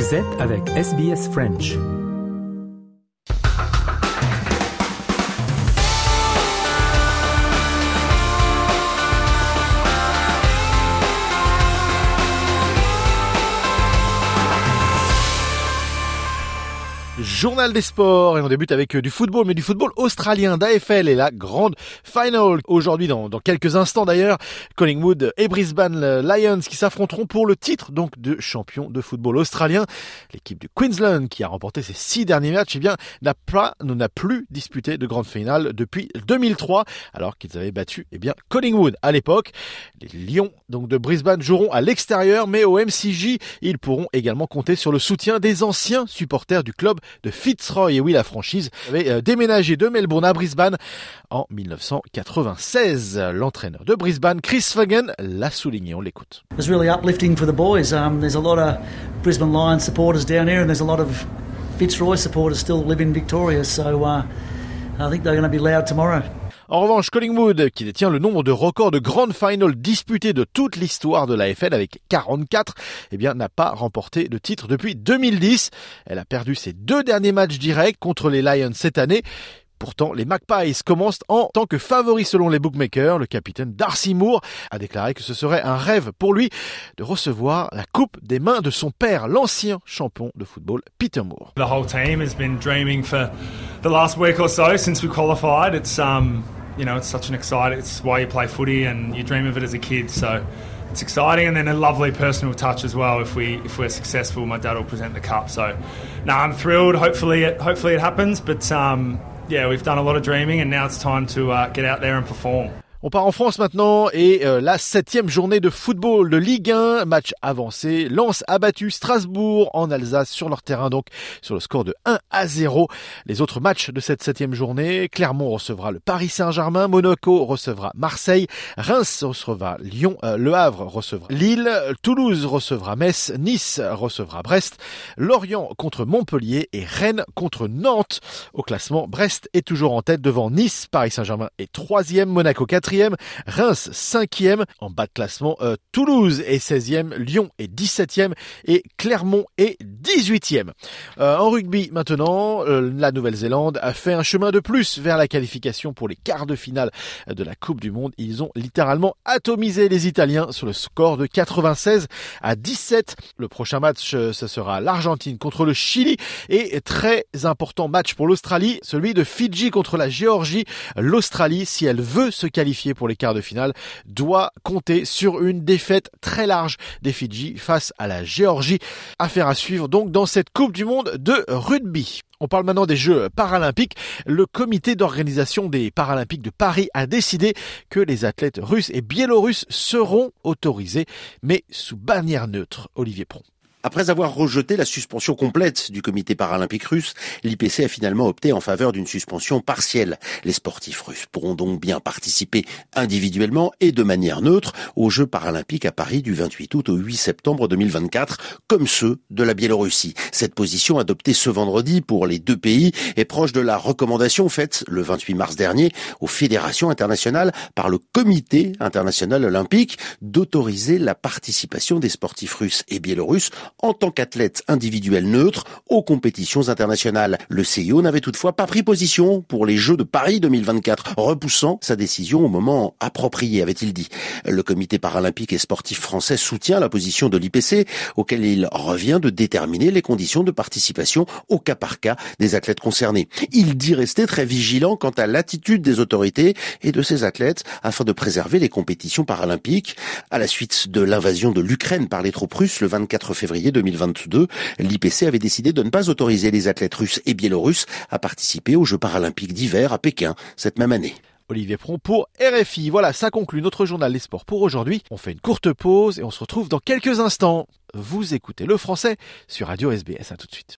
Vous avec SBS French. Journal des sports et on débute avec euh, du football, mais du football australien d'AFL et la grande final aujourd'hui dans, dans quelques instants d'ailleurs. Collingwood et Brisbane Lions qui s'affronteront pour le titre donc de champion de football australien. L'équipe du Queensland qui a remporté ses six derniers matchs, eh bien n'a pas, n'a plus disputé de grande finale depuis 2003, alors qu'ils avaient battu eh bien Collingwood à l'époque. Les Lions donc de Brisbane joueront à l'extérieur, mais au MCJ ils pourront également compter sur le soutien des anciens supporters du club de Fitzroy. Et oui, la franchise avait euh, déménagé de Melbourne à Brisbane en 1996. L'entraîneur de Brisbane, Chris Fagan, l'a souligné. On l'écoute. It was really uplifting for the boys. Um, there's a lot of Brisbane Lions supporters down here, and there's a lot of Fitzroy supporters still live in Victoria. So uh, I think they're going to be loud tomorrow. En revanche, Collingwood, qui détient le nombre de records de grandes finals disputées de toute l'histoire de l'AFL avec 44, eh bien, n'a pas remporté de titre depuis 2010. Elle a perdu ses deux derniers matchs directs contre les Lions cette année. Pourtant, les Magpies commencent en tant que favoris selon les bookmakers. Le capitaine Darcy Moore a déclaré que ce serait un rêve pour lui de recevoir la coupe des mains de son père, l'ancien champion de football Peter Moore. You know, it's such an exciting. It's why you play footy and you dream of it as a kid. So it's exciting, and then a lovely personal touch as well. If we if we're successful, my dad will present the cup. So, no, I'm thrilled. Hopefully, it hopefully it happens. But um, yeah, we've done a lot of dreaming, and now it's time to uh, get out there and perform. On part en France maintenant et euh, la septième journée de football de Ligue 1, match avancé. Lens a battu Strasbourg en Alsace sur leur terrain donc sur le score de 1 à 0. Les autres matchs de cette septième journée, Clermont recevra le Paris Saint-Germain, Monaco recevra Marseille, Reims recevra Lyon, euh, Le Havre recevra Lille, Toulouse recevra Metz, Nice recevra Brest, Lorient contre Montpellier et Rennes contre Nantes. Au classement, Brest est toujours en tête devant Nice, Paris Saint-Germain est troisième, Monaco 4 Reims 5e, en bas de classement euh, Toulouse est 16e, Lyon est 17e et Clermont est 18e. Euh, en rugby maintenant, euh, la Nouvelle-Zélande a fait un chemin de plus vers la qualification pour les quarts de finale de la Coupe du Monde. Ils ont littéralement atomisé les Italiens sur le score de 96 à 17. Le prochain match, ce sera l'Argentine contre le Chili et très important match pour l'Australie, celui de Fidji contre la Géorgie. L'Australie, si elle veut se qualifier pour les quarts de finale doit compter sur une défaite très large des Fidji face à la Géorgie. Affaire à suivre donc dans cette Coupe du Monde de rugby. On parle maintenant des Jeux paralympiques. Le comité d'organisation des Paralympiques de Paris a décidé que les athlètes russes et biélorusses seront autorisés, mais sous bannière neutre. Olivier Pron. Après avoir rejeté la suspension complète du comité paralympique russe, l'IPC a finalement opté en faveur d'une suspension partielle. Les sportifs russes pourront donc bien participer individuellement et de manière neutre aux Jeux paralympiques à Paris du 28 août au 8 septembre 2024, comme ceux de la Biélorussie. Cette position adoptée ce vendredi pour les deux pays est proche de la recommandation faite le 28 mars dernier aux fédérations internationales par le comité international olympique d'autoriser la participation des sportifs russes et biélorusses en tant qu'athlète individuel neutre aux compétitions internationales. Le CIO n'avait toutefois pas pris position pour les Jeux de Paris 2024, repoussant sa décision au moment approprié, avait-il dit. Le comité paralympique et sportif français soutient la position de l'IPC, auquel il revient de déterminer les conditions de participation au cas par cas des athlètes concernés. Il dit rester très vigilant quant à l'attitude des autorités et de ces athlètes afin de préserver les compétitions paralympiques. À la suite de l'invasion de l'Ukraine par les troupes russes le 24 février 2022, l'IPC avait décidé de ne pas autoriser les athlètes russes et biélorusses à participer aux Jeux paralympiques d'hiver à Pékin cette même année. Olivier Pron pour RFI. Voilà, ça conclut notre journal Les Sports pour aujourd'hui. On fait une courte pause et on se retrouve dans quelques instants. Vous écoutez le français sur Radio SBS. À tout de suite.